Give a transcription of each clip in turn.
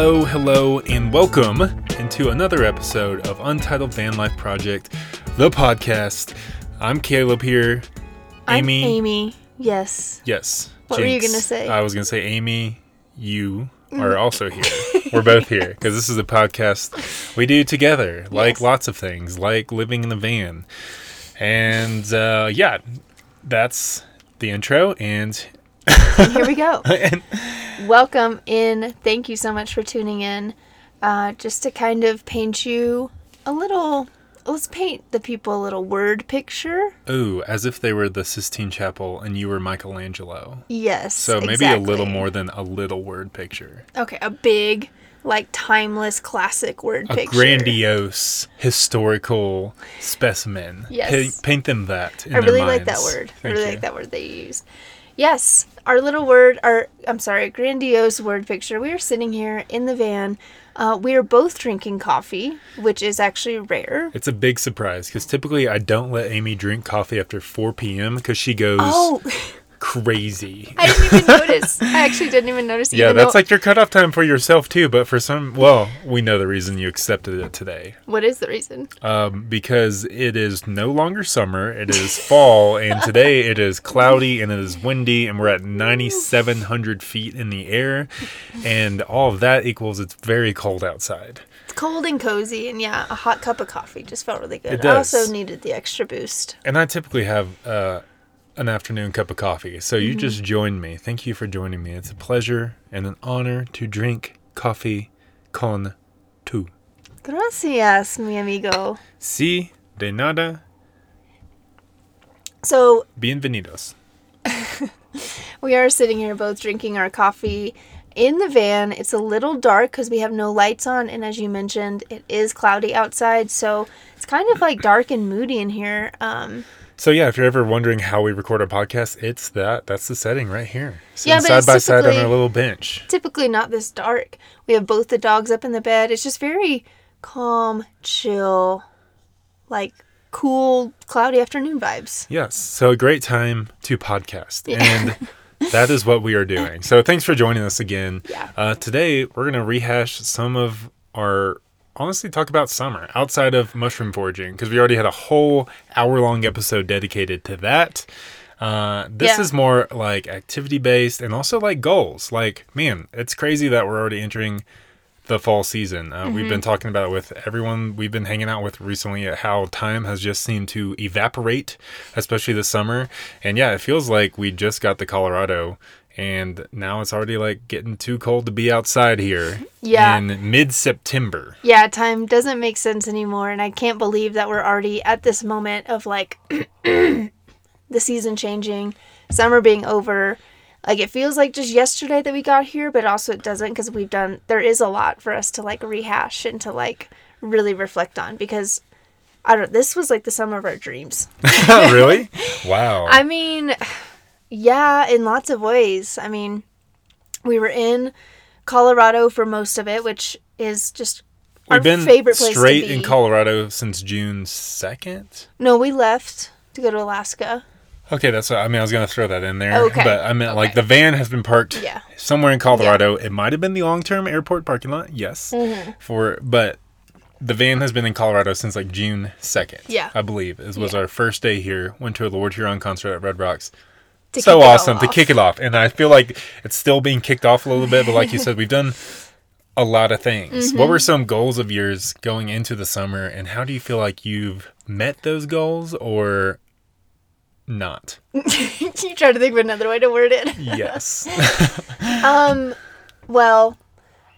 Hello, hello, and welcome into another episode of Untitled Van Life Project, the podcast. I'm Caleb here. Amy. I'm Amy. Yes. Yes. What were you gonna say? I was going to say, Amy, you are also here. We're both here because this is a podcast we do together, like Yes. lots of things, like living in the van. And uh, yeah, that's the intro. And, And here we go. and Welcome in. Thank you so much for tuning in. Uh, just to kind of paint you a little. Let's paint the people a little word picture. ooh, as if they were the Sistine Chapel and you were Michelangelo. Yes. So maybe a little more than a little word picture. Okay, a big, like timeless, classic word A picture. grandiose historical specimen. Yes. Pa- paint them that. In I really like that word. I really you. like that word they use. Yes, our little word, our I'm sorry, grandiose word picture. We are sitting here in the van. Uh, we are both drinking coffee, which is actually rare. It's a big surprise because typically I don't let Amy drink coffee after 4 p.m. because she goes Oh, crazy. I didn't even notice. I actually didn't even notice. yeah, even that's though- like your cutoff time for yourself too. But for some, well, we know the reason you accepted it today. What is the reason? Um, because it is no longer summer, it is fall, and today it is cloudy and it is windy, and we're at 9,700 feet in the air, and all of that equals it's very cold outside. It's cold and cozy, and yeah, a hot cup of coffee just felt really good. It I also needed the extra boost. And I typically have uh, an afternoon cup of coffee, so you Mm-hmm. just joined me. Thank you for joining me. It's a pleasure and an honor to drink coffee con tu. Gracias, mi amigo. Si de nada, So bienvenidos. We are sitting here both drinking our coffee in the van. It's a little dark because we have no lights on, and as you mentioned, it is cloudy outside, so it's kind of like dark and moody in here. Um, So yeah, if you're ever wondering how we record a podcast, it's that. That's the setting right here. Sitting Yeah, but side by side on our little bench. typically not this dark. We have both the dogs up in the bed. It's just very calm, chill, like cool, cloudy afternoon vibes. Yes. So a great time to podcast. And that is what we are doing. So thanks for joining us again. Yeah. Uh, today we're gonna rehash some of our honestly talk about summer outside of mushroom foraging because we already had a whole hour long episode dedicated to that. Uh, this Yeah. is more like activity based and also like goals. Like, man, it's crazy that we're already entering the fall season. Uh, We've been talking about it with everyone we've been hanging out with recently at how time has just seemed to evaporate, especially this summer. And yeah, it feels like we just got to Colorado and now it's already like getting too cold to be outside here Yeah. in mid September. Yeah, time doesn't make sense anymore, and I can't believe that we're already at this moment of like the season changing, summer being over. Like it feels like just yesterday that we got here, but also it doesn't because we've done. There is a lot for us to like rehash and to like really reflect on because I don't. This was like the summer of our dreams. really? Wow. I mean, yeah, in lots of ways. I mean, we were in Colorado for most of it, which is just our We've been favorite place straight in Colorado since June 2nd. No, we left to go to Alaska. Okay, that's I mean. I was gonna throw that in there, Okay. but I meant like the van has been parked Yeah. somewhere in Colorado. It might have been the long-term airport parking lot, yes, Mm-hmm. for but the van has been in Colorado since like June second. Yeah. I believe it was Yeah. our first day here. Went to a Lord Huron concert at Red Rocks. To so kick it all awesome to kick it off, and I feel like it's still being kicked off a little bit. But like you said, we've done a lot of things. Mm-hmm. What were some goals of yours going into the summer, and how do you feel like you've met those goals or not? you try to think of another way to word it. Yes. Um, well,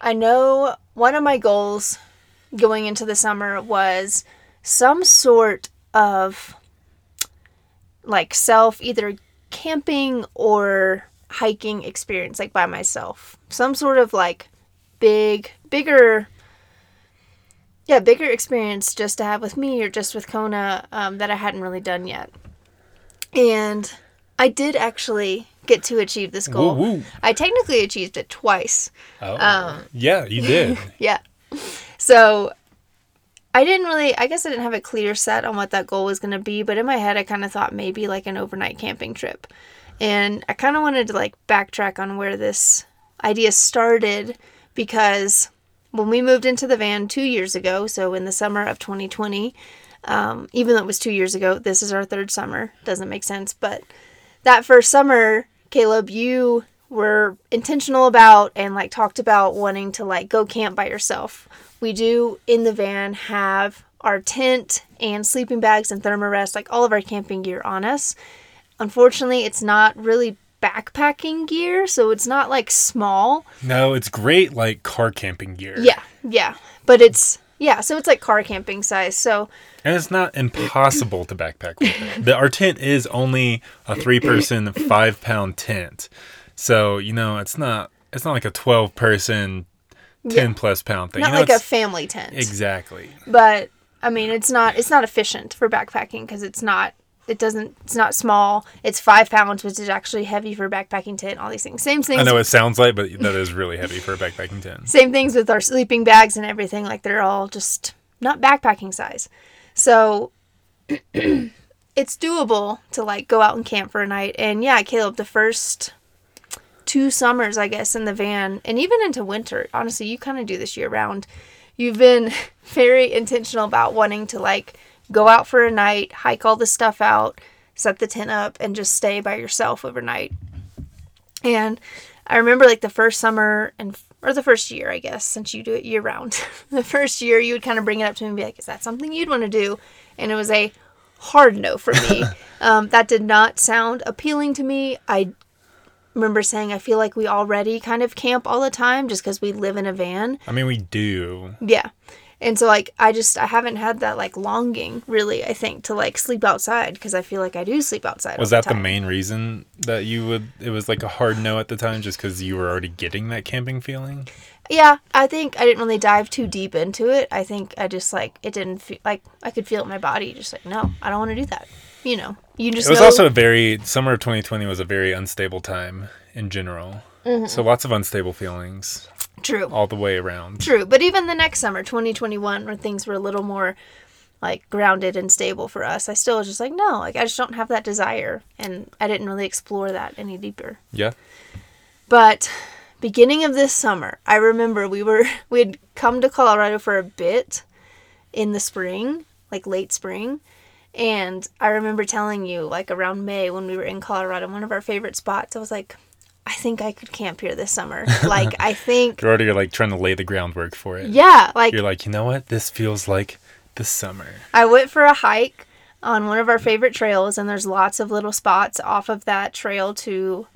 I know one of my goals going into the summer was some sort of like self either camping or hiking experience like by myself. Some sort of like big bigger yeah, bigger experience just to have with me or just with Kona um, that I hadn't really done yet. And I did actually get to achieve this goal. Woo woo. I technically achieved it twice. Oh, Um, yeah, you did. Yeah. So I didn't really, I guess I didn't have a clear set on what that goal was going to be, but in my head, I kind of thought maybe like an overnight camping trip. And I kind of wanted to like backtrack on where this idea started because when we moved into the van two years ago, so in the summer of 2020, um, even though it was two years ago, this is our third summer. Doesn't make sense. But that first summer, Caleb, you were intentional about and like talked about wanting to like go camp by yourself. We do in the van have our tent and sleeping bags and thermarest, like all of our camping gear on us. Unfortunately, it's not really backpacking gear, so it's not like small. No, it's great like car camping gear. Yeah, yeah. But it's yeah, so it's like car camping size. So And it's not impossible to backpack with it. The, our tent is only a three person, five pound tent. So, you know, it's not it's not like a twelve person ten plus pound thing. not you know, like a family tent. Exactly. but I mean, it's not it's not efficient for backpacking because it's not it doesn't it's not small. It's five pounds, which is actually heavy for a backpacking tent. All these things, same things. I know it sounds like, but that is really heavy for a backpacking tent. Same things with our sleeping bags and everything. Like they're all just not backpacking size. So it's doable to like go out and camp for a night. And yeah, Caleb, the first two summers, I guess, in the van and even into winter, honestly, you kind of do this year round. You've been very intentional about wanting to like go out for a night, hike all the stuff out, set the tent up, and just stay by yourself overnight. And I remember like the first summer and or the first year, I guess, since you do it year round. the first year you would kind of bring it up to me and be like, "Is that something you'd want to do?" And it was a hard no for me. um, that did not sound appealing to me. I remember saying I feel like we already kind of camp all the time just because we live in a van. I mean, we do. Yeah. And so like I just I haven't had that like longing really I think to like sleep outside because I feel like I do sleep outside. Was that the time. main reason that you would? It was like a hard no at the time, just because you were already getting that camping feeling. Yeah, I think I didn't really dive too deep into it. I think I just like it didn't feel like I could feel it in my body, just like no, I don't want to do that. You know, you just It was know- also a very summer of 2020 was a very unstable time in general. Mm-hmm. So lots of unstable feelings true, all the way around. true. But even the next summer, 2021, when things were a little more like grounded and stable for us, I still was just like no, like I just don't have that desire, and I didn't really explore that any deeper. Yeah. But beginning of this summer, I remember we were we had come to Colorado for a bit in the spring, like late spring. And I remember telling you like around May when we were in Colorado, one of our favorite spots, I was like, I think I could camp here this summer. Like I think You're already like trying to lay the groundwork for it. yeah, like You're like, you know what? This feels like the summer. I went for a hike on one of our favorite trails, and there's lots of little spots off of that trail to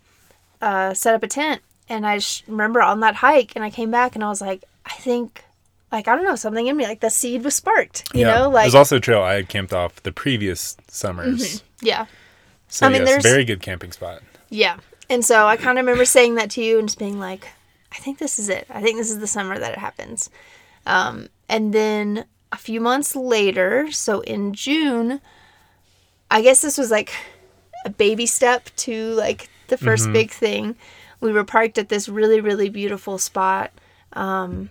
uh, set up a tent. And I just remember on that hike, and I came back and I was like, I think, like, I don't know, something in me, like the seed was sparked, you know? Like, there's also a trail I had camped off the previous summers. yeah, So I mean, yes, there's- very good camping spot. yeah. And so I kind of remember saying that to you and just being like, I think this is it. I think this is the summer that it happens. Um, and then a few months later, so in June, I guess this was like a baby step to like the 1st big thing. We were parked at this really, really beautiful spot um,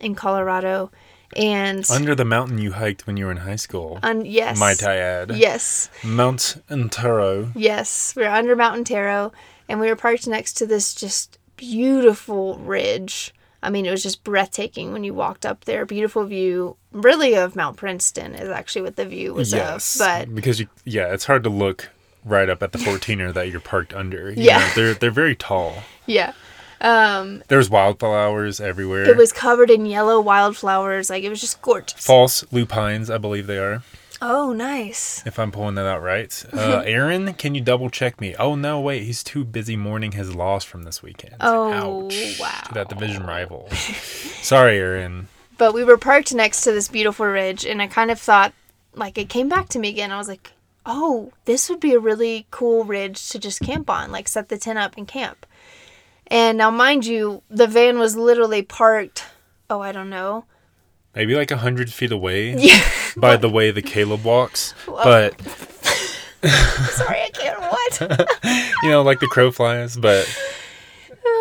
in Colorado. And, Under the mountain you hiked when you were in high school. un- yes. Might I add? Yes. Mount Antero. Yes, we're under Mount Antero, and we were parked next to this just beautiful ridge. I mean, it was just breathtaking when you walked up there. Beautiful view, really, of Mount Princeton is actually what the view was Yes. of. But because you yeah, it's hard to look right up at the 14er that you're parked under. you Yeah. know, they're they're very tall. yeah, um, There's wildflowers everywhere. it was covered in yellow wildflowers. Like it was just gorgeous. false lupines, I believe they are. Oh, nice. If I'm pulling that out right. Uh, Aaron, can you double check me? Oh no, wait, he's too busy mourning his loss from this weekend. Oh, Ouch. wow. To that division rival. Sorry, Aaron. But we were parked next to this beautiful ridge, and I kind of thought, like, it came back to me again. I was like, oh, this would be a really cool ridge to just camp on, like, set the tent up and camp. And now, mind you, the van was literally parked, oh, I don't know. Maybe like a hundred feet away Yeah. by the way the Caleb walks. But Sorry, I can't. What? you know, like the crow flies, but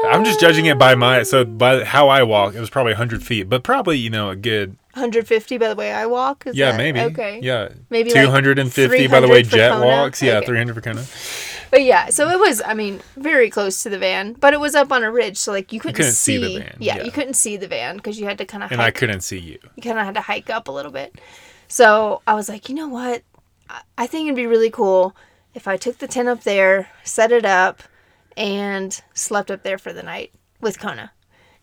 I'm just judging it by my so by how I walk, it was probably 100 feet, but probably you know a good 150 by the way I walk? Is yeah that- maybe Okay. yeah Maybe like 250 by the way Jet Kona? walks yeah Okay. 300 for Kona but yeah, so it was. I mean, very close to the van, but it was up on a ridge, so like you couldn't, couldn't see, see the van, Yeah, yeah. you couldn't see the van because you had to kind of. And I couldn't see you. you kind of had to hike up a little bit. So I was like, you know what? I- I think it'd be really cool if I took the tent up there, set it up, and slept up there for the night with Kona.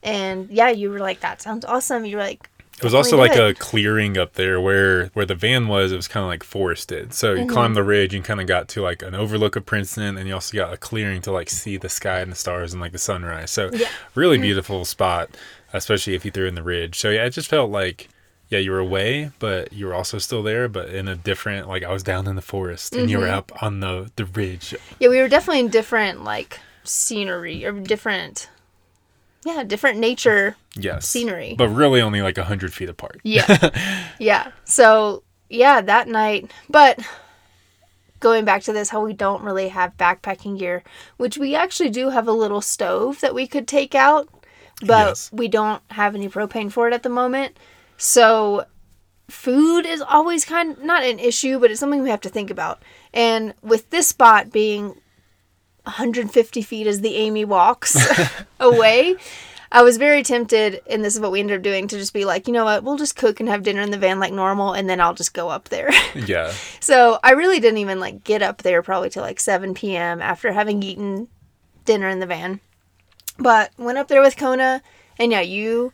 And yeah, you were like, that sounds awesome. You were like, It was also like a clearing up there where where the van was. It was kind of like forested. So Mm-hmm. you climbed the ridge and kind of got to like an overlook of Princeton, and you also got a clearing to like see the sky and the stars and like the sunrise. So Yeah. really beautiful spot, especially if you threw in the ridge. So yeah, it just felt like yeah you were away, but you were also still there, but in a different like I was down in the forest and you were Mm-hmm. up on the the ridge. yeah, we were definitely in different like scenery or different, yeah, different nature Yes, Scenery. but really only like a hundred feet apart. Yeah. yeah. So, yeah, that night. But going back to this, how we don't really have backpacking gear, which we actually do have a little stove that we could take out, but Yes. we don't have any propane for it at the moment. So, food is always kind of not an issue, but it's something we have to think about. And with this spot being 150 feet as the Amy walks away, I was very tempted, and this is what we ended up doing, to just be like, you know what, we'll just cook and have dinner in the van like normal, and then I'll just go up there. yeah. so I really didn't even like get up there probably till like 7 p.m. after having eaten dinner in the van. But went up there with Kona, and yeah, you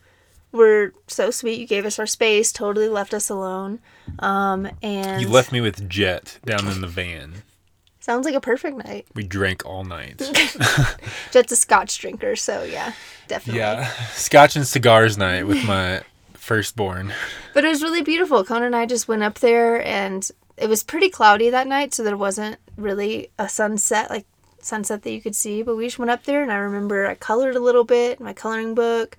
were so sweet. You gave us our space, totally left us alone. Um, and You left me with Jet down in the van. Sounds like a perfect night. We drank all night. Jet's a Scotch drinker, so yeah, definitely. Yeah, scotch and cigars night with my firstborn. But it was really beautiful. Kona and I just went up there, and it was pretty cloudy that night, so there wasn't really a sunset, like sunset that you could see. But we just went up there, and I remember I colored a little bit in my coloring book,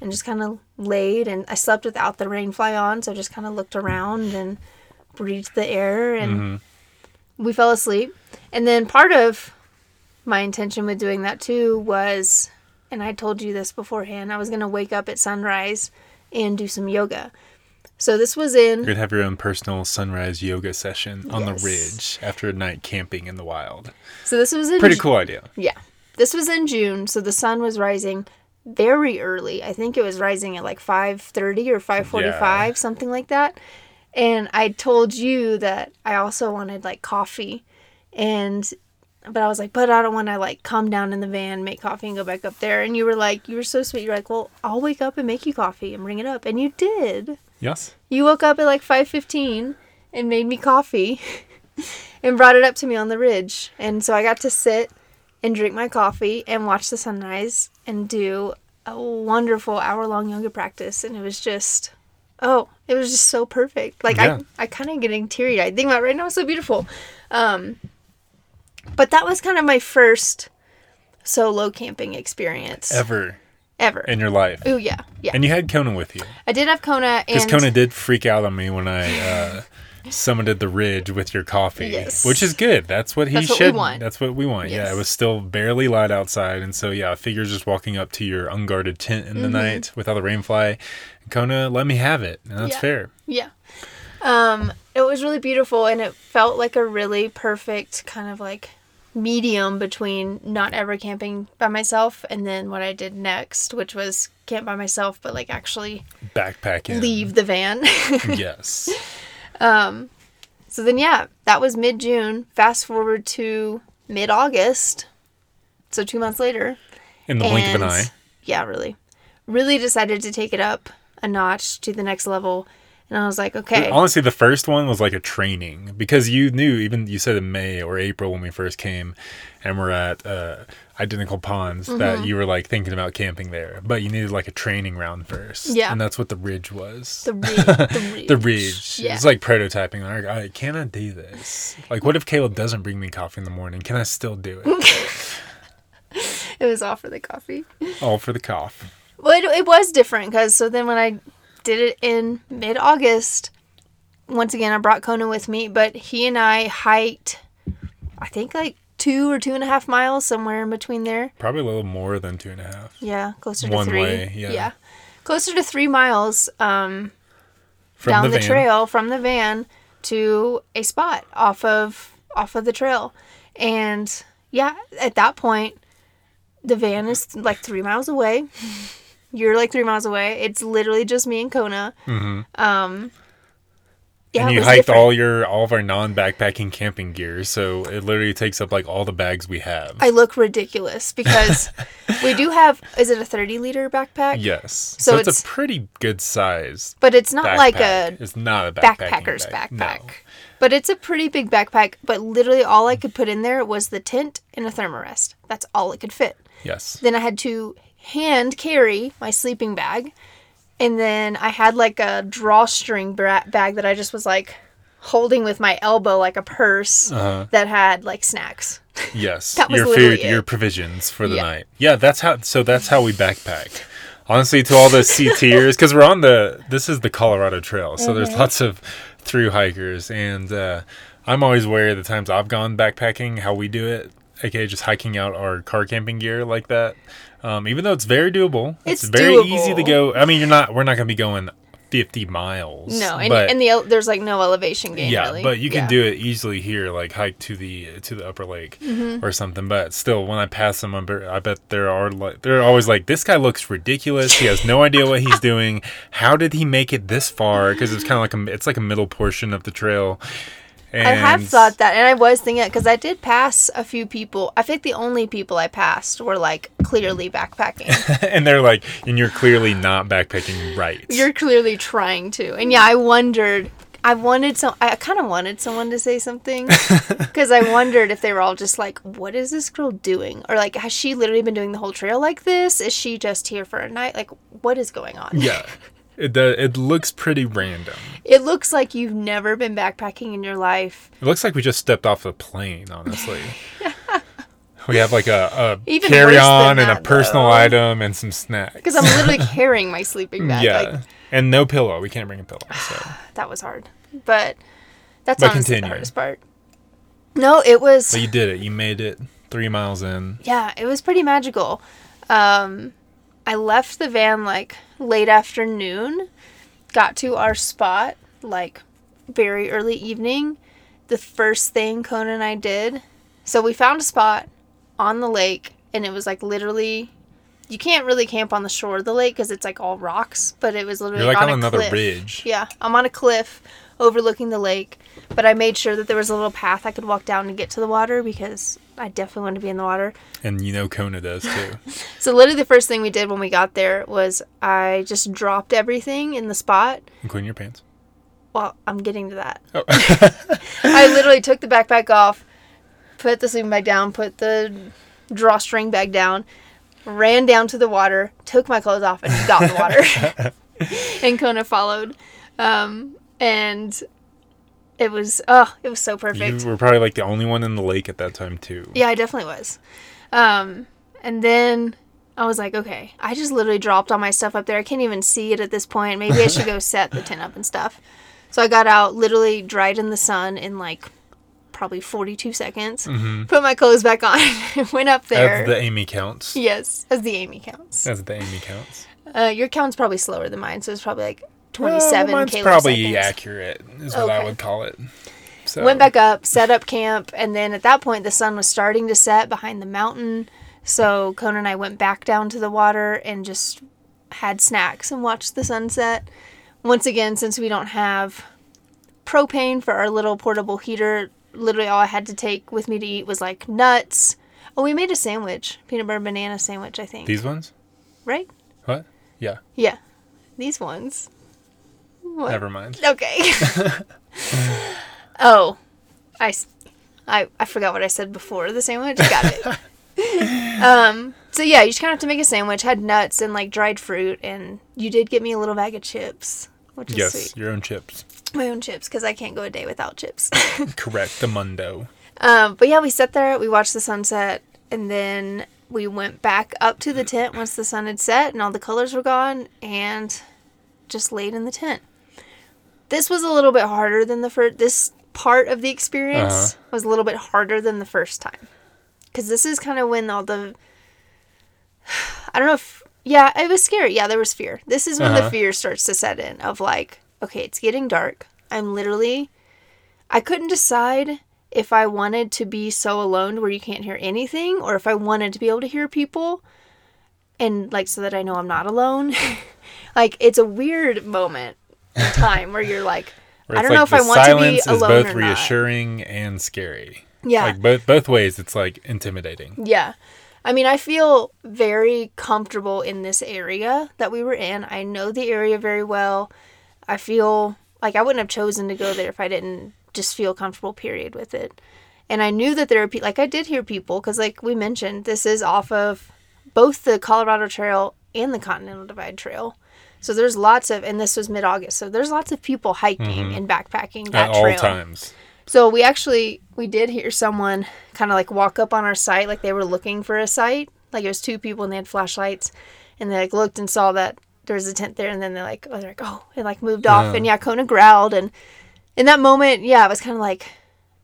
and just kind of laid. And I slept without the rain fly on, so I just kind of looked around and breathed the air, and mm-hmm. We fell asleep. And then part of my intention with doing that too was, and I told you this beforehand, I was gonna wake up at sunrise and do some yoga. So this was in. You're gonna have your own personal sunrise yoga session on Yes. the ridge after a night camping in the wild. so this was in Pretty cool idea. Yeah. This was in June, so the sun was rising very early. I think it was rising at like 5:30 or 5:45, Yeah. something like that. And I told you that I also wanted like coffee and but I was like, but I don't want to like come down in the van, make coffee and go back up there. And you were like, you were so sweet. You're like, "Well, I'll wake up and make you coffee and bring it up." And you did. Yes. You woke up at like 5:15 and made me coffee and brought it up to me on the ridge. And so I got to sit and drink my coffee and watch the sunrise and do a wonderful hour-long yoga practice and it was just oh, it was just so perfect. Like Yeah. I I kind of getting teary-eyed thinking about it right now. It's so beautiful. Um but that was kind of my first solo camping experience Ever ever. in your life. Oh yeah. Yeah. And you had Kona with you. I did have Kona Because and Kona did freak out on me when I uh, summited the ridge with your coffee. Yes. Which is good. That's what he That's what we should. want. That's what we want. Yeah, it was still barely light outside. And so, yeah, figures just walking up to your unguarded tent in the Mm-hmm. night without the rainfly, Kona let me have it. And that's Yeah. fair. Yeah. Um, it was really beautiful and it felt like a really perfect kind of like medium between not ever camping by myself and then what I did next, which was camp by myself, but like actually Backpacking. leave the van. yes. Um, so then, yeah, that was mid June. Fast forward to mid August. So two months later. In the blink of an eye. Yeah, really. Really decided to take it up a notch to the next level. And I was like, okay. Honestly, the first one was like a training because you knew, even you said in May or April when we first came and we're at uh, Identical Ponds, Mm-hmm. that you were like thinking about camping there, but you needed like a training round first. Yeah. And that's what the ridge was. The ridge. The ridge. The ridge. Yeah. It's like prototyping. Like, all right, can I do this? Like, what if Caleb doesn't bring me coffee in the morning? Can I still do it? It was all for the coffee. All for the coffee. Well, it, it was different because so then when I did it in mid August, once again I brought Kona with me, but he and I hiked, I think like two or two and a half miles somewhere in between there. Probably a little more than two and a half. Yeah, closer to One three. way, yeah. closer to three miles um, From down the, the, trail from the van to a spot off of off of the trail, and yeah, at that point, the van is like three miles away. You're like three miles away. It's literally just me and Kona. Um, yeah, and you hiked different. all your all of our non-backpacking camping gear, so it literally takes up like all the bags we have. I look ridiculous because we do have. Is it a 30 liter backpack? yes, So so, it's, it's- a pretty good size. But it's not Backpack. like a It's not a backpacker's bag. backpack. No. But it's a pretty big backpack. But literally, all I could put in there was the tent and a thermarest. That's all it could fit. Yes. Then I had to hand carry my sleeping bag. And then I had like a drawstring bra- bag that I just was like holding with my elbow like a purse Uh-huh. that had like snacks. Yes. That was your food, it. your provisions for the Yeah. night. Yeah, that's how. So that's how we backpack. Honestly, to all the CTers, because we're on the. This is the Colorado Trail, so Mm-hmm. there's lots of through hikers, and uh, I'm always aware of the times I've gone backpacking, how we do it, aka just hiking out our car camping gear like that. Um, even though it's very doable, it's, It's very easy to go. I mean, you're not. We're not going to be going 50 miles. No, and, but, and the there's like no elevation gain yeah, really. but you can Yeah. do it easily here, like hike to the to the upper lake Mm-hmm. or something. But still, when I pass them, I'm, I bet there are like they're always like, this guy looks ridiculous. He has no idea what he's doing. How did he make it this far? Because it's kind of like a it's like a middle portion of the trail. And I have thought that, and I was thinking because I did pass a few people. I think the only people I passed were like clearly backpacking. and they're like, and you're clearly not backpacking right. You're clearly trying to, and yeah, I wondered. I wanted some. I kind of wanted someone to say something because I wondered if they were all just like, "What is this girl doing?" Or like, has she literally been doing the whole trail like this? Is she just here for a night? Like, what is going on? yeah. It, does, it looks pretty random. It looks like you've never been backpacking in your life. It looks like we just stepped off a plane, honestly. we have like a, a carry on and a personal though. item and some snacks. Because I'm literally carrying my sleeping bag. yeah. Like, and no pillow. We can't bring a pillow. So that was hard. But that's But honestly the hardest part. No, it was but you did it. You made it three miles in. yeah, it was pretty magical. Um I left the van like late afternoon, got to our spot like very early evening. The first thing Kona and I did, so we found a spot on the lake and it was like literally you can't really camp on the shore of the lake because it's like all rocks, but it was literally You're like on, on a another cliff. ridge. Yeah, I'm on a cliff overlooking the lake, but I made sure that there was a little path I could walk down to get to the water because I definitely want to be in the water. And you know Kona does too. So literally the first thing we did when we got there was I just dropped everything in the spot. including your pants. Well, I'm getting to that. Oh. I literally took the backpack off, put the sleeping bag down, put the drawstring bag down, ran down to the water, took my clothes off, and got in the water. and Kona followed. Um, and it was, oh, it was so perfect. you were probably like the only one in the lake at that time too. Yeah, I definitely was. Um, and then I was like, okay, I just literally dropped all my stuff up there. I can't even see it at this point. Maybe I should go set the tent up and stuff. So I got out, literally dried in the sun in like probably 42 seconds, put my clothes back on, went up there. As the Amy counts. yes, as the Amy counts. As the Amy counts. Uh, your count's probably slower than mine, so it's probably like Well, 27 mine's kilo probably seconds. accurate, is what I would call it. So Went back up, set up camp, and then at that point the sun was starting to set behind the mountain. So Kona and I went back down to the water and just had snacks and watched the sunset. Once again, since we don't have propane for our little portable heater, literally all I had to take with me to eat was like nuts. Oh, we made a sandwich, peanut butter banana sandwich, I think. These ones? right? What? Yeah. Yeah, these ones. What? Never mind. Okay. oh, I, I, I forgot what I said before the sandwich. Got it. um. So yeah, you just kind of have to make a sandwich. Had nuts and like dried fruit, and you did get me a little bag of chips, which is Yes, sweet. your own chips. My own chips because I can't go a day without chips. Correct. The Mundo. um. But yeah, we sat there. We watched the sunset, and then we went back up to the tent once the sun had set and all the colors were gone, and just laid in the tent. This was a little bit harder than the first. This part of the experience Uh-huh. was a little bit harder than the first time, because this is kind of when all the. I don't know if yeah, it was scary. Yeah, there was fear. This is when the Uh-huh. fear starts to set in of like, okay, it's getting dark. I'm literally I couldn't decide if I wanted to be so alone where you can't hear anything, or if I wanted to be able to hear people, and like so that I know I'm not alone. like it's a weird moment time where you're like, Where I don't know if I want to be alone. silence is both or not. reassuring and scary. Yeah. Like both both ways, it's like intimidating. Yeah. I mean, I feel very comfortable in this area that we were in. I know the area very well. I feel like I wouldn't have chosen to go there if I didn't just feel comfortable, period, with it. And I knew that there were people, like, I did hear people, because, like we mentioned, this is off of both the Colorado Trail and the Continental Divide Trail. So there's lots of, and this was mid August, so there's lots of people hiking mm-hmm. and backpacking that At all times. So we actually we did hear someone kind of like walk up on our site like they were looking for a site. Like it was two people and they had flashlights and they like looked and saw that there was a tent there and then they're like oh they're like oh it like moved off Yeah. and yeah Kona growled and in that moment yeah I was kind of like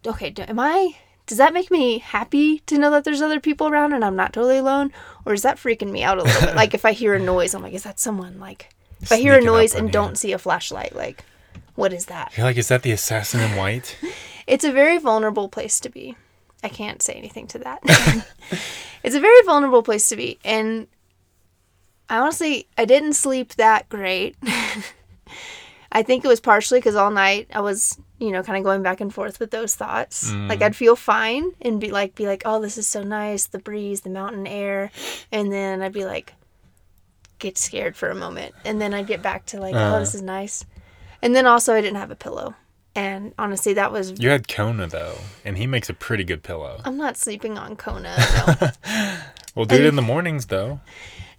okay am I does that make me happy to know that there's other people around and I'm not totally alone or is that freaking me out a little bit like if I hear a noise I'm like is that someone like if I hear a noise and don't see a flashlight like what is that You're like, is that the assassin in white? it's a very vulnerable place to be. I can't say anything to that. it's a very vulnerable place to be. And I honestly, I didn't sleep that great. I think it was partially because all night I was, you know, kind of going back and forth with those thoughts. Mm. Like I'd feel fine and be like, be like, oh, this is so nice, the breeze, the mountain air, and then I'd be like, get scared for a moment, and then I'd get back to like, Uh-huh. oh, this is nice, and then also I didn't have a pillow, and honestly, that was You had Kona though, and he makes a pretty good pillow. I'm not sleeping on Kona. No. We'll do it in the mornings though.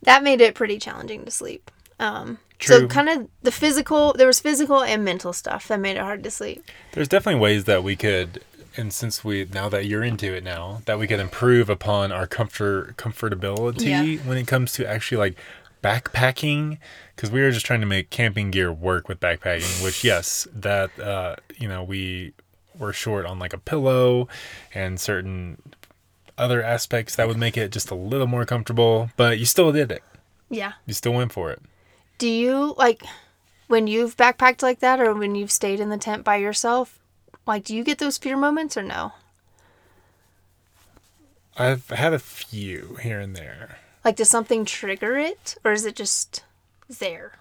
that made it pretty challenging to sleep. Um, so kind of the physical, there was physical and mental stuff that made it hard to sleep. There's definitely ways that we could, and since we now that you're into it now, that we could improve upon our comfort comfortability Yeah. when it comes to actually like backpacking. Because we were just trying to make camping gear work with backpacking, which yes, that uh, you know we were short on like a pillow and certain other aspects that would make it just a little more comfortable. But you still did it. Yeah. You still went for it. Do you like when you've backpacked like that, or when you've stayed in the tent by yourself? Like, do you get those fear moments or no? I've had a few here and there. Like, does something trigger it, or is it just there?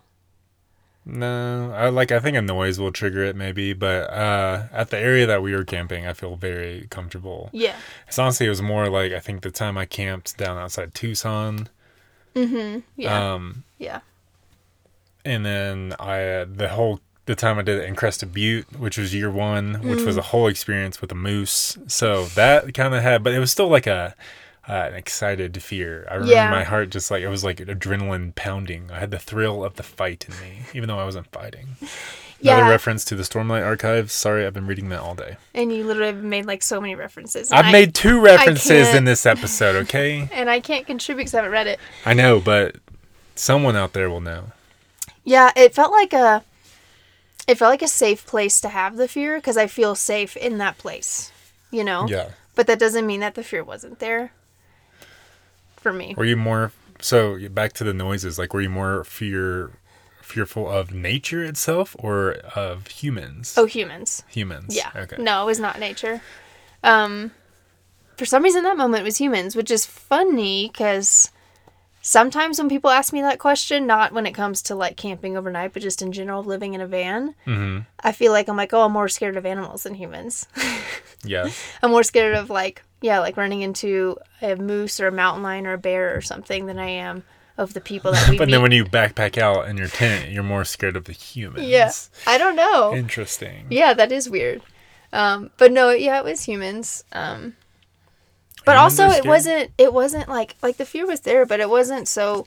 No, I like I think a noise will trigger it maybe, but uh at the area that we were camping, I feel very comfortable. Yeah. It's honestly it was more like I think the time I camped down outside Tucson, Yeah. um yeah. and then I uh, the whole the time I did it in Crested Butte, which was year 1, which was a whole experience with a moose. So that kind of had but it was still like a uh, an excited fear. I remember Yeah. my heart just like it was like adrenaline pounding. I had the thrill of the fight in me, even though I wasn't fighting. Another Yeah. reference to the Stormlight Archives. Sorry, I've been reading that all day. And you literally have made like so many references. I've I- made two references in this episode, okay? and I can't contribute because I haven't read it. I know, but someone out there will know. Yeah, it felt like a it felt like a safe place to have the fear because I feel safe in that place, you know. Yeah. But that doesn't mean that the fear wasn't there for me. Were you more so back to the noises? Like, were you more fear fearful of nature itself or of humans? Oh, humans. humans. Yeah. Okay. No, it was not nature. Um, for some reason, that moment was humans, which is funny because sometimes when people ask me that question, not when it comes to like camping overnight, but just in general living in a van, Mm-hmm. I feel like I'm like, oh, I'm more scared of animals than humans. Yeah. I'm more scared of like, yeah, like running into a moose or a mountain lion or a bear or something than I am of the people that we But meet. then when you backpack out in your tent, you're more scared of the humans. yeah, I don't know. Interesting. Yeah, that is weird. Um, but no, yeah, it was humans. Um, but Humans also, it wasn't. It wasn't like like the fear was there, but it wasn't so.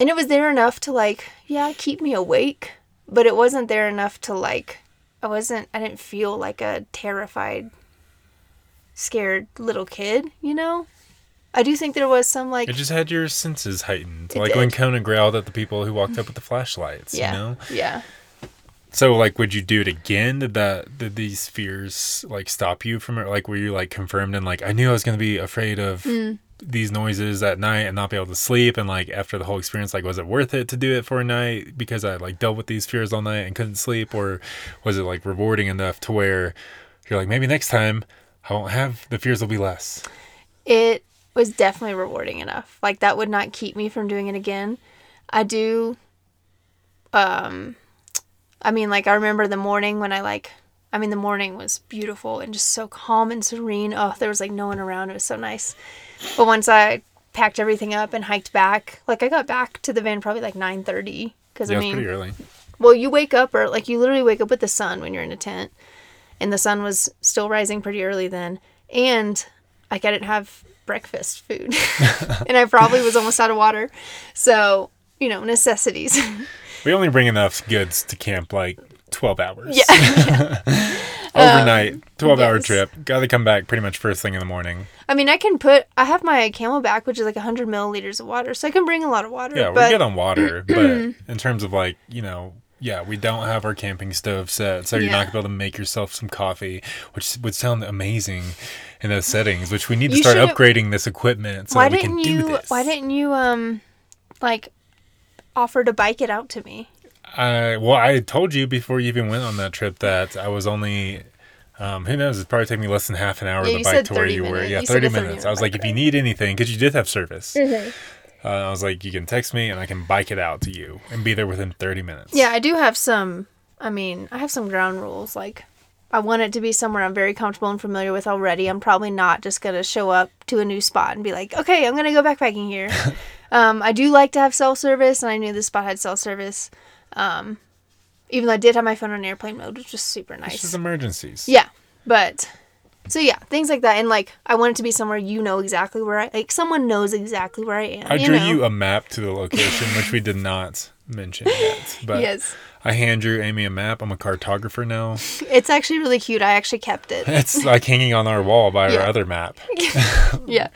And it was there enough to like, yeah, keep me awake. But it wasn't there enough to like. I wasn't. I didn't feel like a terrified, scared little kid. You know. I do think there was some like. It just had your senses heightened. Like when. Kona growled at the people who walked up with the flashlights, yeah. you know? Yeah. So like would you do it again? Did that did these fears like stop you from it? Like were you like confirmed and like I knew I was gonna be afraid of Mm. these noises at night and not be able to sleep and like after the whole experience like was it worth it to do it for a night because I like dealt with these fears all night and couldn't sleep or was it like rewarding enough to where you're like, maybe next time I won't have the fears will be less. It was definitely rewarding enough. Like that would not keep me from doing it again. I do um I mean like I remember the morning when I like I mean the morning was beautiful and just so calm and serene. Oh, there was like no one around. It was so nice. But once I packed everything up and hiked back, like I got back to the van probably like 9:30 cuz Yeah, I mean pretty early. well, you wake up or like you literally wake up with the sun when you're in a tent, and the sun was still rising pretty early then. And like I didn't have breakfast food, and I probably was almost out of water. So you know necessities. We only bring enough goods to camp like 12 hours. yeah. Overnight, 12 hour Um, yes. trip. Got to come back pretty much first thing in the morning. I mean, I can put. I have my CamelBak, which is like 100 milliliters of water, so I can bring a lot of water. Yeah, we're but good on water, but in terms of like, you know, yeah, we don't have our camping stove set, so you're not gonna be able to make yourself some coffee, which would sound amazing in those settings. Which we need to You start upgrading this equipment so why that we can didn't do you? this. Why didn't you um, like, offer to bike it out to me? I well, I told you before you even went on that trip that I was only. Um, who knows? It'd probably take me less than half an hour Yeah, to bike to where 30 you were. Yeah, You thirty a 30 minutes. minute I was like, if you need anything, because you did have service, Mm-hmm. Uh, I was like, you can text me and I can bike it out to you and be there within thirty minutes. Yeah, I do have some. I mean, I have some ground rules. Like, I want it to be somewhere I'm very comfortable and familiar with already. I'm probably not just gonna show up to a new spot and be like, okay, I'm gonna go backpacking here. um, I do like to have cell service, and I knew this spot had cell service. Um, even though I did have my phone on airplane mode, which was super nice. just emergencies. Yeah, but so yeah, things like that, and like I want it to be somewhere you know exactly where I like someone knows exactly where I am. I you drew know? you a map to the location, which we did not mention yet. But yes, I hand drew Amy a map. I'm a cartographer now. it's actually really cute. I actually kept it. It's like hanging on our wall by Yeah. our other map. yeah.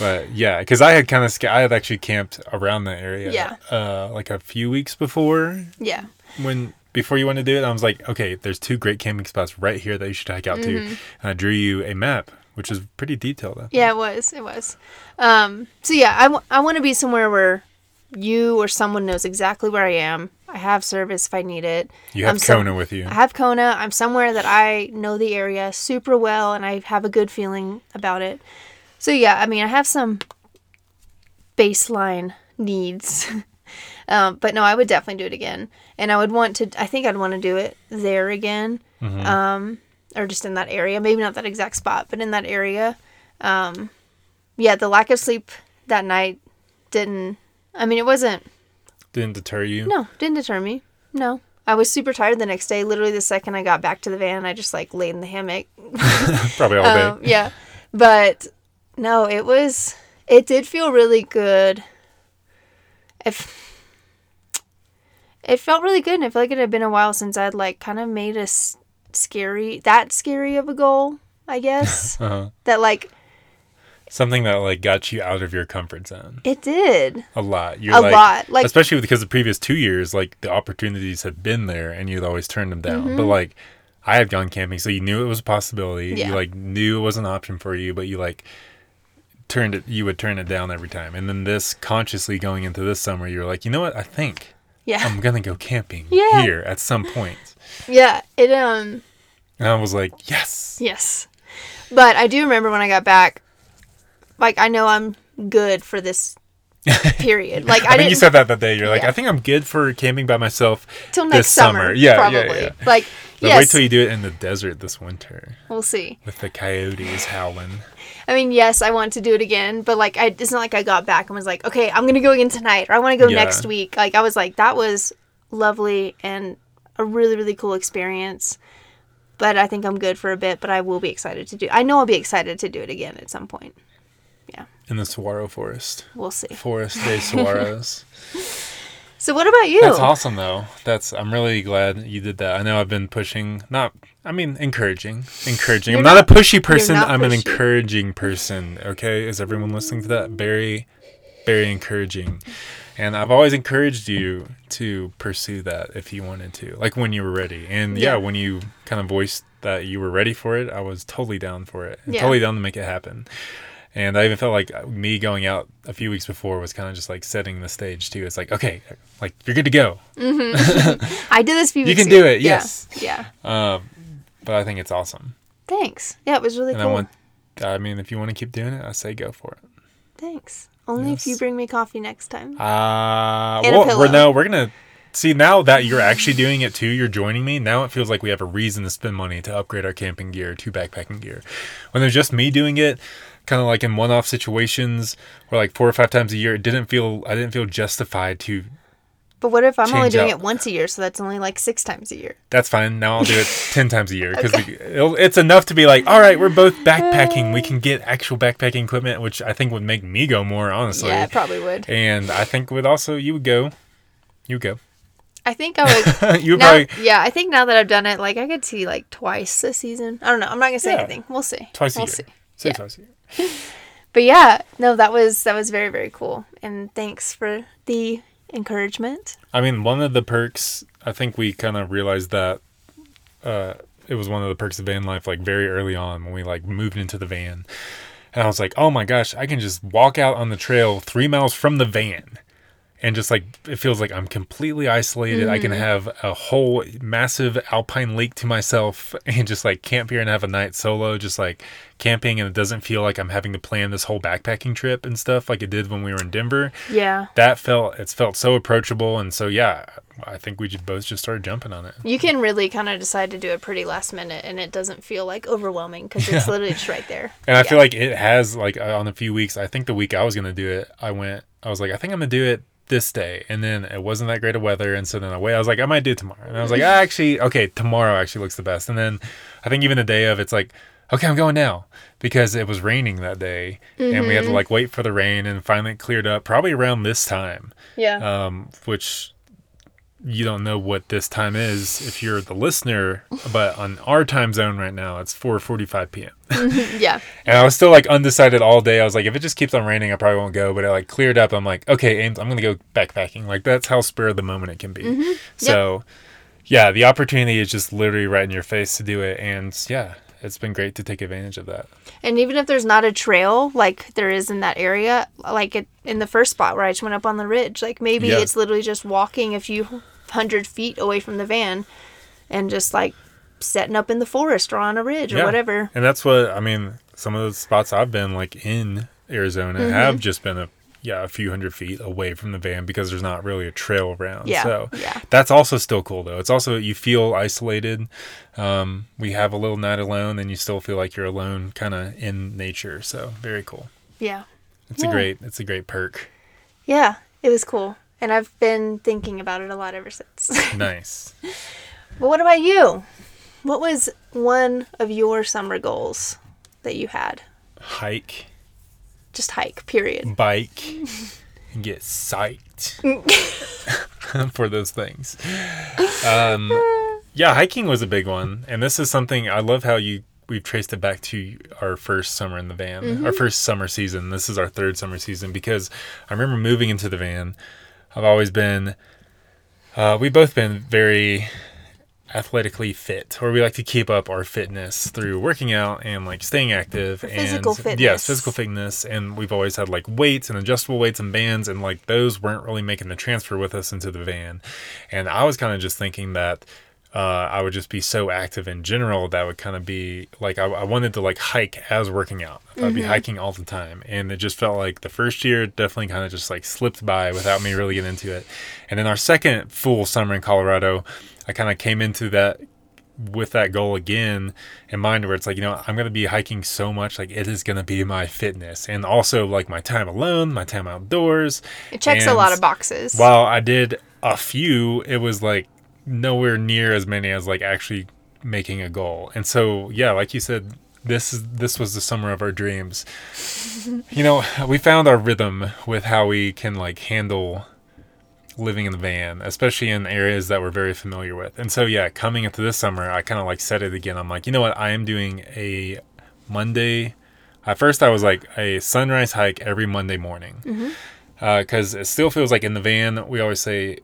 But yeah, because I had kind of, I had actually camped around that area. Yeah. Uh, like a few weeks before Yeah. when before you went to do it, I was like, okay, there's two great camping spots right here that you should hike out to, and I drew you a map, which is pretty detailed. Mm-hmm. Yeah, it was. It was. Um, so yeah, I, w- I want to be somewhere where you or someone knows exactly where I am. I have service if I need it. You have I'm so- Kona with you. I have Kona. I'm somewhere that I know the area super well and I have a good feeling about it. So yeah, I mean, I have some baseline needs. um, but no, I would definitely do it again. And I would want to, I think I'd want to do it there again. Mm-hmm. Um, or just in that area. Maybe not that exact spot, but in that area. Um, yeah, the lack of sleep that night didn't, I mean, it wasn't, Didn't deter you. no, didn't deter me. No. I was super tired the next day. Literally, the second I got back to the van, I just like laid in the hammock. Probably all day. Um, yeah. But no, it was, it did feel really good. If it felt really good, and I feel like it had been a while since I'd like kind of made a s- scary, that scary of a goal, I guess. Uh-huh. that like Something that like got you out of your comfort zone it did a lot. You're a like, lot. Like especially because the previous two years, like the opportunities had been there and you'd always turned them down. But like I had gone camping, so you knew it was a possibility. Mm-hmm. Yeah. You like knew it was an option for you, but you like turned it. You would turn it down every time. And then this consciously going into this summer, you're like, you know what? I think yeah, I'm gonna go camping Yeah. here at some point. yeah. It um. And I was like, yes. Yes. But I do remember when I got back, like I know I'm good for this period. Like I, I, think didn't you said that that day. You're like, Yeah. I think I'm good for camping by myself till this next summer. summer. Yeah, yeah, probably. yeah. Like But yes, wait till you do it in the desert this winter we'll see. with the coyotes howling. I mean, yes, I want to do it again, but like I, it's not like I got back and was like, okay, I'm gonna go again tonight, or I want to go Yeah. next week. Like I was like, that was lovely and a really really cool experience. But I think I'm good for a bit. But I will be excited to do. I know I'll be excited to do it again at some point. Yeah. In the saguaro forest. We'll see. Forest de saguaros. So what about you? That's awesome though. That's I'm really glad you did that. I know I've been pushing not I mean encouraging. Encouraging. I'm You're not, a pushy person. I'm an encouraging person. Okay? Is everyone listening to that? Very very encouraging. And I've always encouraged you to pursue that if you wanted to. Like when you were ready. And yeah, Yeah. when you kind of voiced that you were ready for it, I was totally down for it. And Yeah. Totally down to make it happen. And I even felt like me going out a few weeks before was kind of just like setting the stage too. It's like, okay, like you're good to go. I did this few You can do it, yes. Yeah. Um, but I think it's awesome. Thanks. Yeah, it was really and cool. I want. I mean, if you want to keep doing it, I say go for it. Thanks. Only if you bring me coffee next time. Uh, And well, we're no, we're gonna see now that you're actually doing it too. You're joining me now. It feels like we have a reason to spend money to upgrade our camping gear to backpacking gear. When there's just me doing it, kind of like in one-off situations or like four or five times a year, it didn't feel. I didn't feel justified to. But what if I'm only doing out. it once a year, so that's only like six times a year? That's fine. Now I'll do it ten times a year because it's enough to be like, all right, we're both backpacking. We can get actual backpacking equipment, which I think would make me go more honestly. yeah, it probably would. and I think would also you would go. You would go. I think I would. you now, probably yeah, I think now that I've done it, like I could see like twice this season. I don't know. I'm not gonna say Yeah. anything. We'll see. twice a we'll year. see. Say Yeah. twice a year. But yeah, no, that was that was very very cool, and thanks for the encouragement. I mean, one of the perks, I think we kind of realized that uh, it was one of the perks of van life, like very early on when we like moved into the van. And I was like, oh my gosh, I can just walk out on the trail three miles from the van. And just like, it feels like I'm completely isolated. I can have a whole massive alpine lake to myself and just like camp here and have a night solo, just like camping. And it doesn't feel like I'm having to plan this whole backpacking trip and stuff like it did when we were in Denver Yeah, that felt it's felt so approachable and so yeah i think we just both just started jumping on it you can really kind of decide to do it pretty last minute, and it doesn't feel like overwhelming because it's literally just right there. and i Yeah. feel like it has like uh, on a few weeks i think the week i was gonna do it i went i was like i think i'm gonna do it this day and then it wasn't that great of weather and so then i wait i was like i might do it tomorrow and i was like ah, actually okay tomorrow actually looks the best. And then i think even the day of it's like okay i'm going now because it was raining that day and we had to like wait for the rain and finally it cleared up probably around this time yeah, um, which you don't know what this time is if you're the listener, but on our time zone right now, it's 4:45 p.m. Mm-hmm. yeah, and I was still like undecided all day. I was like, if it just keeps on raining, I probably won't go. But it like cleared up. I'm like, okay, Ames, I'm gonna go backpacking. Like that's how spur of the moment it can be. Mm-hmm. So, yeah, the opportunity is just literally right in your face to do it, and yeah, it's been great to take advantage of that. And even if there's not a trail like there is in that area, like it, in the first spot where I just went up on the ridge, like maybe Yeah. it's literally just walking a few hundred feet away from the van and just like setting up in the forest or on a ridge or Yeah. whatever. And that's what I mean. Some of the spots I've been like in Arizona Mm-hmm. have just been a yeah a few hundred feet away from the van because there's not really a trail around. Yeah, So yeah. that's also still cool though. It's also you feel isolated. Um, we have a little night alone, and you still feel like you're alone, kind of in nature. So very cool. Yeah. It's Yeah. a great it's a great perk. Yeah, it was cool. And I've been thinking about it a lot ever since. Nice. but what about you? What was one of your summer goals that you had? Hike, Just hike, period. bike, and get psyched for those things. Um, yeah, hiking was a big one, and this is something I love how you we've traced it back to our first summer in the van, our first summer season. This is our third summer season because I remember moving into the van. I've always been, uh, we've both been very athletically fit, or we like to keep up our fitness through working out and like staying active and physical yes, physical fitness. And we've always had like weights and adjustable weights and bands, and like those weren't really making the transfer with us into the van. And I was kind of just thinking that uh, I would just be so active in general that would kind of be like I, I wanted to like hike as working out. I'd be hiking all the time, and it just felt like the first year definitely kind of just like slipped by without me really getting into it. And then our second full summer in Colorado, I kind of came into that with that goal again in mind where it's like you know i'm going to be hiking so much like it is going to be my fitness and also like my time alone my time outdoors It checks a lot of boxes. while i did a few it was like nowhere near as many as like actually making a goal and so yeah like you said this is this was the summer of our dreams you know we found our rhythm with how we can like handle living in the van, especially in areas that we're very familiar with. And so, yeah, coming into this summer, I kind of like said it again. I'm like, you know what? I am doing a Monday. At first, I was like a sunrise hike every Monday morning mm-hmm. uh, because it still feels like in the van we always say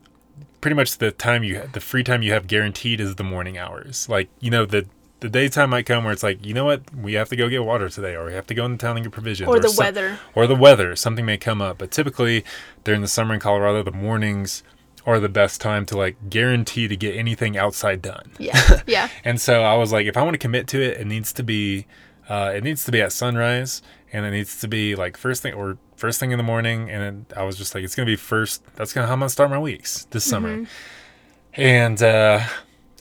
pretty much the time you the free time you have guaranteed is the morning hours. Like you know the the daytime might come where it's like you know what we have to go get water today or we have to go into town and get provisions or the some- weather. or the weather something may come up but typically during the summer in colorado the mornings are the best time to like guarantee to get anything outside done. Yeah. Yeah. And so I was like, if I want to commit to it, it needs to be, uh, it needs to be at sunrise, and it needs to be like first thing or first thing in the morning. And then I was just like, it's gonna be first. That's gonna how I'm gonna start my weeks this summer. And uh,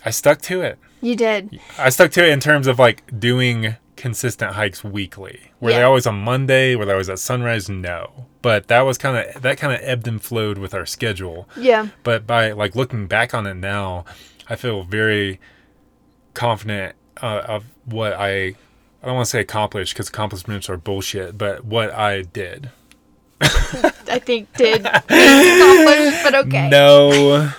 I stuck to it. You did. I stuck to it in terms of like doing consistent hikes weekly. Were they Yeah. always on Monday? Were they always at sunrise? No. But that was kind of that kind of ebbed and flowed with our schedule. Yeah. But by like looking back on it now, I feel very confident uh, of what I. I don't want to say accomplished because accomplishments are bullshit, but what I did. I think did accomplish, but okay. No,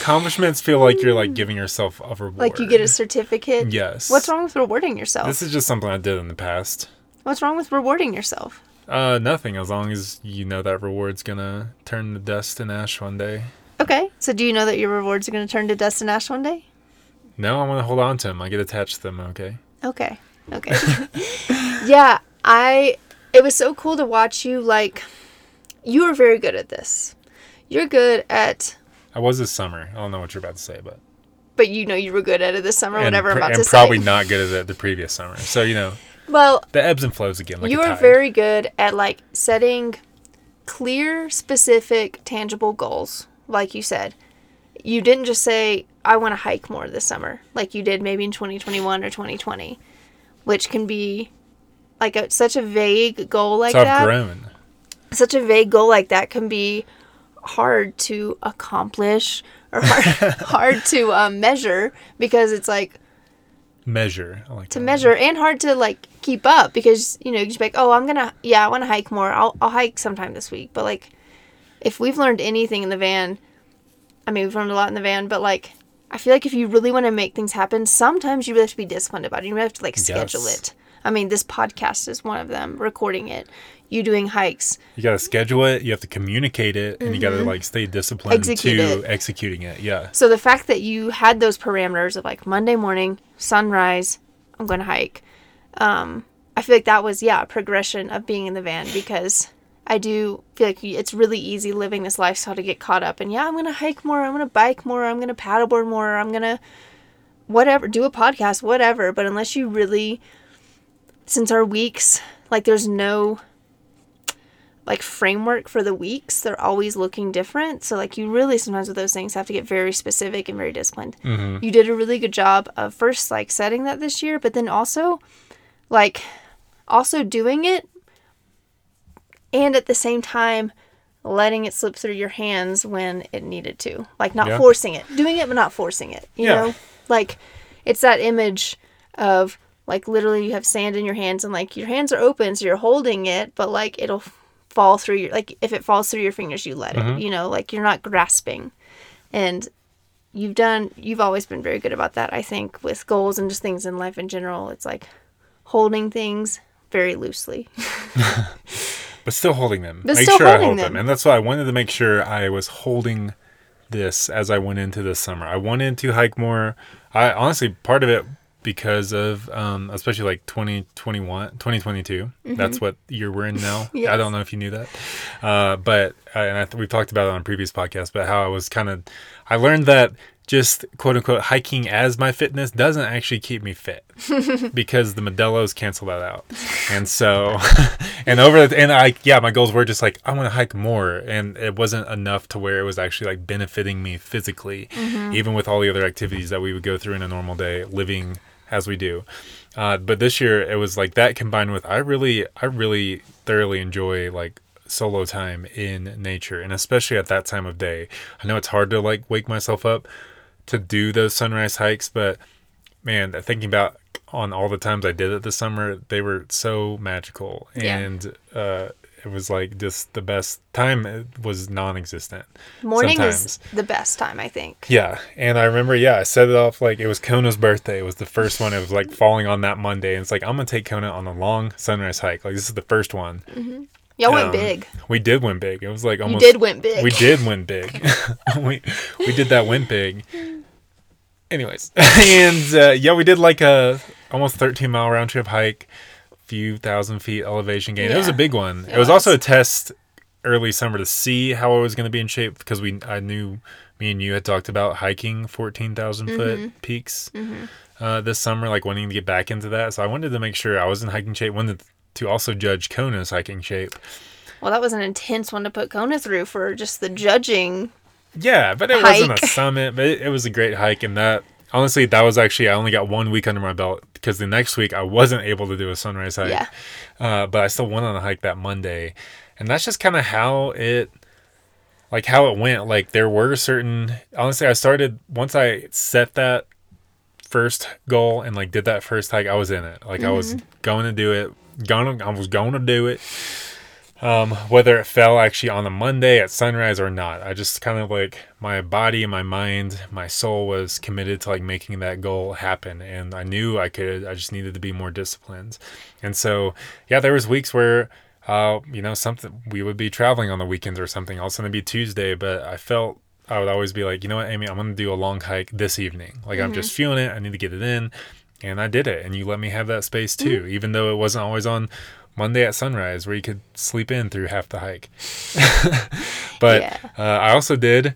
accomplishments feel like you're like giving yourself a reward. Like you get a certificate. yes. What's wrong with rewarding yourself? This is just something I did in the past. What's wrong with rewarding yourself? Uh, nothing. As long as you know that reward's gonna turn to dust and ash one day. Okay. So do you know that your rewards are going to turn to dust and ash one day? No, I want to hold on to them. I get attached to them. Okay. Okay. Okay. yeah, I it was so cool to watch you like you are very good at this. You're good at I was this summer. I don't know what you're about to say, but but you know you were good at it this summer, whatever I'm pr- about and to probably say. not good at it the previous summer. So you know Well, the ebbs and flows again. Like you are very good at like setting clear, specific, tangible goals, like you said. You didn't just say, I want to hike more this summer, like you did maybe in 2021 or 2020, which can be like a, such a vague goal like that. grown. Such a vague goal like that can be hard to accomplish or hard, hard to um, measure because it's like Measure. Like to measure and hard to like keep up because you know you just like oh i'm gonna yeah i want to hike more I'll, I'll hike sometime this week but like if we've learned anything in the van i mean we've learned a lot in the van but like i feel like if you really want to make things happen sometimes you really have to be disciplined about it you really have to like schedule Yes. it i mean this podcast is one of them recording it you doing hikes You gotta schedule it. You have to communicate it, and you gotta like stay disciplined Mm-hmm. Execute to it. executing it. Yeah. So the fact that you had those parameters of like Monday morning, sunrise, I'm going to hike. Um, I feel like that was yeah a progression of being in the van because I do feel like it's really easy living this lifestyle to get caught up and yeah I'm going to hike more, I'm going to bike more, I'm going to paddleboard more, I'm going to whatever do a podcast, whatever. But unless you really, since our weeks like there's no like framework for the weeks they're always looking different so like you really sometimes with those things have to get very specific and very disciplined Mm-hmm. you did a really good job of first like setting that this year but then also like also doing it and at the same time letting it slip through your hands when it needed to. Like not Yeah. forcing it. Doing it but not forcing it you Yeah. know? Like it's that image of like literally you have sand in your hands and like your hands are open so you're holding it but like it'll fall through your like if it falls through your fingers you let it mm-hmm. you know? Like you're not grasping. And you've done you've always been very good about that i think with goals and just things in life in general. It's like holding things very loosely but still holding them. But make sure I hold them. them. and that's why I wanted to make sure I was holding this as I went into this summer. I wanted to hike more. I honestly part of it because of um, especially like 2021 2022 that's what year we're in now i Mm-hmm. Don't know if you knew that uh, but uh, and I th- we've talked about it on a previous podcast but how i was kind of i learned that just quote unquote hiking as my fitness doesn't actually keep me fit because the Modelo's cancel that out. And so, and over the, and I, yeah, my goals were just like, I want to hike more. And it wasn't enough to where it was actually like benefiting me physically, even with all the other activities that we would go through in a normal day, living as we do. Uh, but this year it was like that combined with, I really, I really thoroughly enjoy like solo time in nature. And especially at that time of day, I know it's hard to like wake myself up to do those sunrise hikes, but man, thinking about on all the times I did it this summer, they were so magical, Yeah. and uh, it was like just the best time. It was non-existent. morning sometimes. is the best time i think Yeah, and I remember, yeah, I set it off like it was Kona's birthday. It was the first one. It was like falling on that Monday, and it's like I'm gonna take Kona on a long sunrise hike. Like this is the first one. Y'all went Um, big We did win big. It was like you almost. did win big We did win big. we we did that win big. Anyways, and uh, yeah, we did like a almost 13 mile round trip hike, few thousand feet elevation gain. It was a big one. It, it was, also a test early summer to see how I was going to be in shape because we I knew me and you had talked about hiking 14,000 foot peaks uh, this summer, like wanting to get back into that. So I wanted to make sure I was in hiking shape. Wanted to also judge Kona's hiking shape. Well, that was an intense one to put Kona through for just the judging. Yeah, but it wasn't a summit, but it, it was a great hike. And that, honestly, that was actually, I only got one week under my belt because the next week I wasn't able to do a sunrise hike. Yeah. Uh, but I still went on a hike that Monday. And that's just kind of how it, like how it went. Like there were certain, honestly, I started, once I set that first goal and like did that first hike, I was in it. Like I was going to do it, gonna, I was going to do it. Um, whether it fell actually on a Monday at sunrise or not, I just kind of like my body, my mind, my soul was committed to like making that goal happen, and I knew I could. I just needed to be more disciplined, and so yeah, there was weeks where, uh, you know, something we would be traveling on the weekends or something. All of a sudden it'd be Tuesday, but I felt I would always be like, you know what, Amy, I'm gonna do a long hike this evening. Like I'm just feeling it. I need to get it in, and I did it. And you let me have that space too, even though it wasn't always on Monday at sunrise where you could sleep in through half the hike. but Yeah. uh, I also did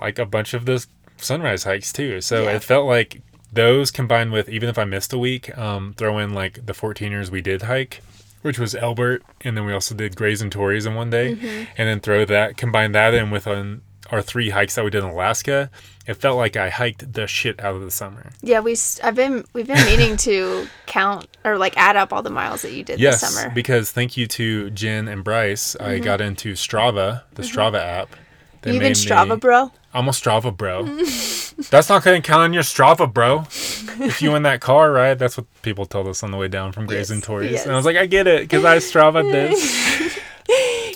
like a bunch of the sunrise hikes too. So Yeah. it felt like those combined with even if I missed a week, um, throw in like the 14ers we did hike, which was Elbert, and then we also did Grays and Torreys in one day, Mm-hmm. and then throw that combine that in with um, our three hikes that we did in Alaska. It felt like I hiked the shit out of the summer. Yeah, we. I've been. We've been meaning to count or like add up all the miles that you did Yes, this summer. because thank you to Jen and Bryce, I mm-hmm. got into Strava, the mm-hmm. Strava app. They you even Strava, bro. I'm a Strava bro. that's not going to count on your Strava, bro. If you in that car, right? That's what people told us on the way down from Grays Yes, and Torreys. yes. And I was like, I get it because I Strava this.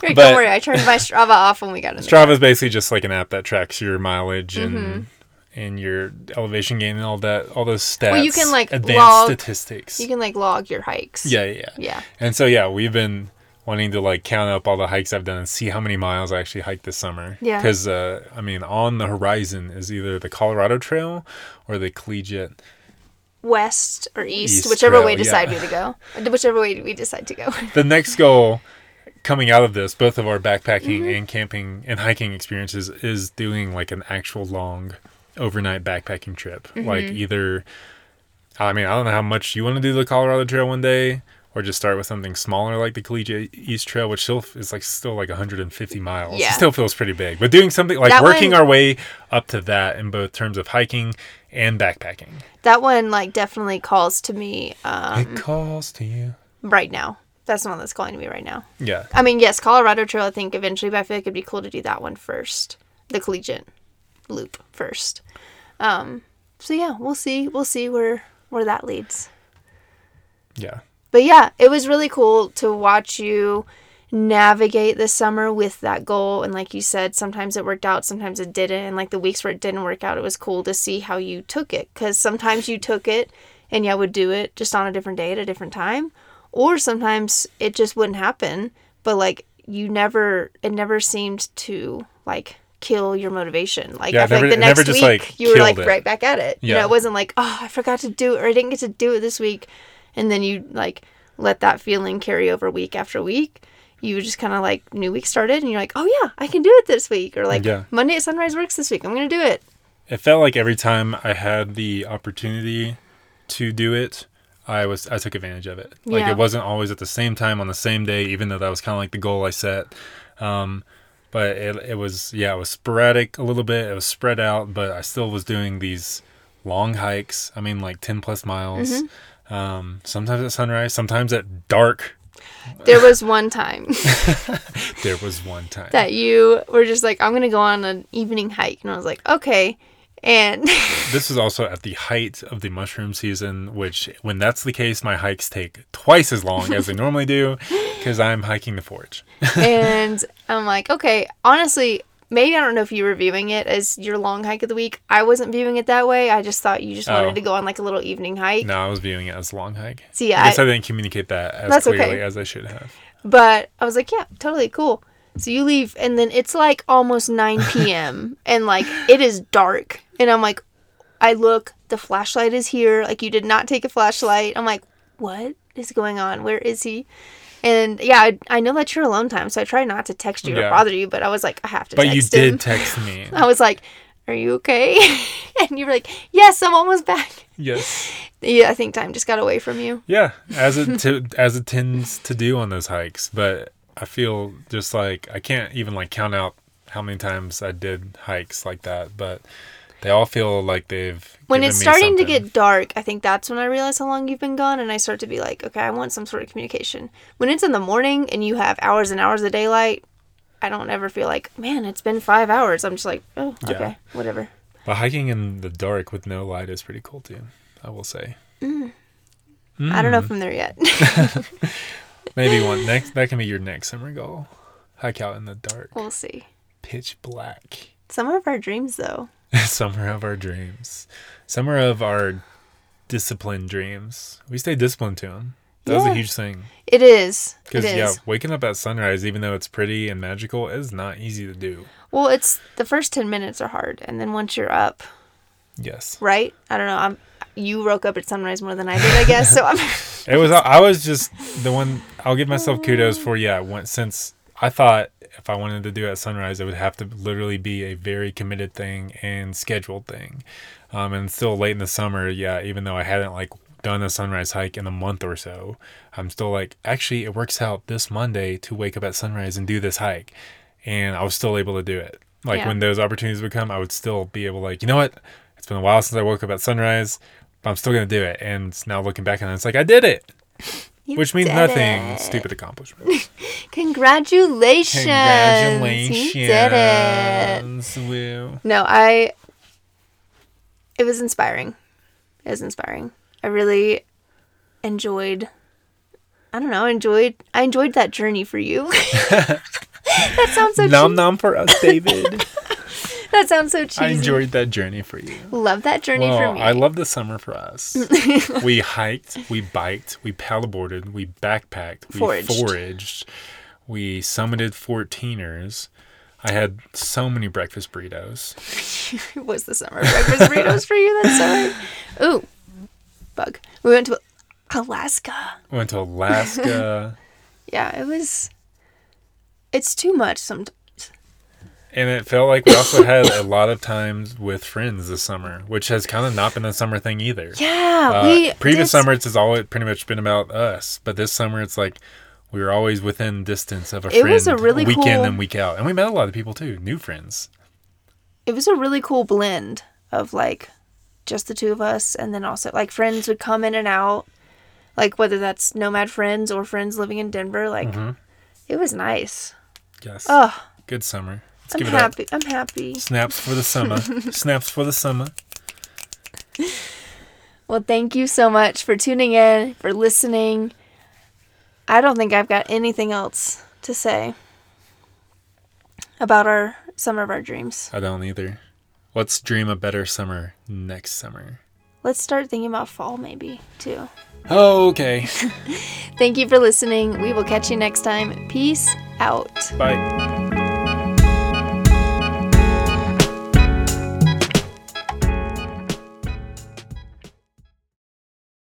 But- don't worry, I turned my Strava off when we got in. Strava is basically just like an app that tracks your mileage and Mm-hmm. and your elevation gain and all that, all those stats. Well, you can, like, advanced log- statistics. You can like log your hikes. yeah, yeah, yeah. Yeah. And so yeah, we've been wanting to like count up all the hikes I've done and see how many miles I actually hiked this summer. Yeah. Because uh, I mean, on the horizon is either the Colorado Trail or the Collegiate. West or east, East whichever trail, way decide yeah. we to go. Whichever way we decide to go. The next goal coming out of this, both of our backpacking Mm-hmm. and camping and hiking experiences, is doing like an actual long overnight backpacking trip. Mm-hmm. Like either, I mean, I don't know how much you want to do the Colorado Trail one day. Or just start with something smaller like the Collegiate East Trail, which still is like still like 150 miles. Yeah. It still feels pretty big. But doing something like That working one- our way up to that in both terms of hiking and backpacking. that one like definitely calls to me um, it calls to you. right now. That's the one that's calling to me right now. Yeah. I mean, yes, Colorado Trail. I think eventually, but I feel like it'd be cool to do that one first, the collegiate loop first. Um, so yeah, we'll see. We'll see where where that leads. Yeah. But yeah, it was really cool to watch you navigate the summer with that goal. And like you said, sometimes it worked out, sometimes it didn't. And like the weeks where it didn't work out, it was cool to see how you took it. Because sometimes you took it and yeah, would do it just on a different day at a different time. Or sometimes it just wouldn't happen. But like you never, it never seemed to like kill your motivation. Like Yeah, I feel never- like the next week like, you were like it. right back at it. You know, Yeah. it wasn't like, oh, I forgot to do it or I didn't get to do it this week. And then you like let that feeling carry over week after week. You just kind of like new week started and you're like, oh yeah, I can do it this week. Or like Yeah. Monday at sunrise works this week. I'm going to do it. it felt like every time I had the opportunity to do it, I was I took advantage of it. Like Yeah. it wasn't always at the same time on the same day, even though that was kind of like the goal I set. Um, but it it was yeah, it was sporadic a little bit. It was spread out, but I still was doing these long hikes. I mean, like ten plus miles. Mm-hmm. Um, sometimes at sunrise, sometimes at dark. There was one time There was one time. that you were just like, I'm going to go on an evening hike. And I was like, okay. And This is also at the height of the mushroom season, which, when that's the case, my hikes take twice as long as they normally do because I'm hiking the forge. and I'm like, okay, honestly, maybe I don't know if you were viewing it as your long hike of the week. I wasn't viewing it that way. I just thought you just wanted Oh. to go on like a little evening hike. No, I was viewing it as a long hike. See, I guess I- I, didn't communicate that as clearly okay. as I should have. But I was like, yeah, totally cool. So you leave, and then it's like almost 9 p.m. and like it is dark. And I'm like, I look, the flashlight is here. Like, you did not take a flashlight. I'm like, what is going on? Where is he? And yeah, I, I know you're alone time, so I try not to text you or bother you, but I was like, I have to But you did him. text me. I was like, Are you okay? and you were like, Yes, I'm almost back. Yes. Yeah, I think time just got away from you. Yeah, as it t- as it tends to do on those hikes, but I feel just like I can't even like count out how many times I did hikes like that, but they all feel like they've When it's starting to get dark, I think that's when I realize how long you've been gone and I start to be like, okay, I want some sort of communication. When it's in the morning and you have hours and hours of daylight, I don't ever feel like, man, it's been five hours. I'm just like, oh, Yeah. okay, whatever. But hiking in the dark with no light is pretty cool too. I will say. I don't know Mm. if I'm there yet. Maybe one next. That can be your next summer goal. Hike out in the dark, we'll see. pitch black. Summer of our dreams, though. summer of our dreams. Summer of our disciplined dreams. We stay disciplined to them. That was a huge thing. It is. Because yeah, waking up at sunrise, even though it's pretty and magical, is not easy to do. Well, it's the first 10 minutes are hard. And then once you're up, Yes, right? I don't know. I'm. You woke up at sunrise more than I did, I guess. So I'm. it was. I was just the one. I'll give myself kudos for yeah. Since I thought if I wanted to do it at sunrise, it would have to literally be a very committed thing and scheduled thing. Um, and still late in the summer, yeah. Even though I hadn't like done a sunrise hike in a month or so, I'm still like, actually, it works out this Monday to wake up at sunrise and do this hike, and I was still able to do it. Like Yeah. when those opportunities would come, I would still be able, like, you know what? It's been a while since I woke up at sunrise, but I'm still gonna do it. And now looking back on it, it's like I did it, You which means nothing. it. Stupid accomplishment. Congratulations. Congratulations. You did it. Woo. No, I. It was inspiring. It was inspiring. I really enjoyed. I don't know. Enjoyed. I enjoyed that journey for you. that sounds so. Nom cheesy. nom for us, David. That sounds so cheesy. I enjoyed that journey for you. Love that journey for Well, me. I love the summer for us. we hiked, we biked, we paddleboarded, we backpacked, we Foraged. foraged, we summited 14ers. I had so many breakfast burritos. It was the summer breakfast burritos for you that summer. Ooh, bug. We went to Alaska. We went to Alaska, Yeah, it was. It's too much sometimes. And it felt like we also had a lot of times with friends this summer, which has kind of not been a summer thing either. Yeah, Uh, we previous summers has always pretty much been about us, but this summer it's like we were always within distance of a friend. It was a really week in and week out, and we met a lot of people too, new friends. It was a really cool blend of like just the two of us, and then also like friends would come in and out, like whether that's nomad friends or friends living in Denver. Like Mm-hmm. it was nice. Yes, Oh, good summer. Let's I'm give it up. happy. I'm happy. Snaps for the summer. Snaps for the summer. Well, thank you so much for tuning in, for listening. I don't think I've got anything else to say about our summer of our dreams. I don't either. Let's dream a better summer next summer. Let's start thinking about fall maybe too. Oh, okay. Thank you for listening. We will catch you next time. Peace out. Bye.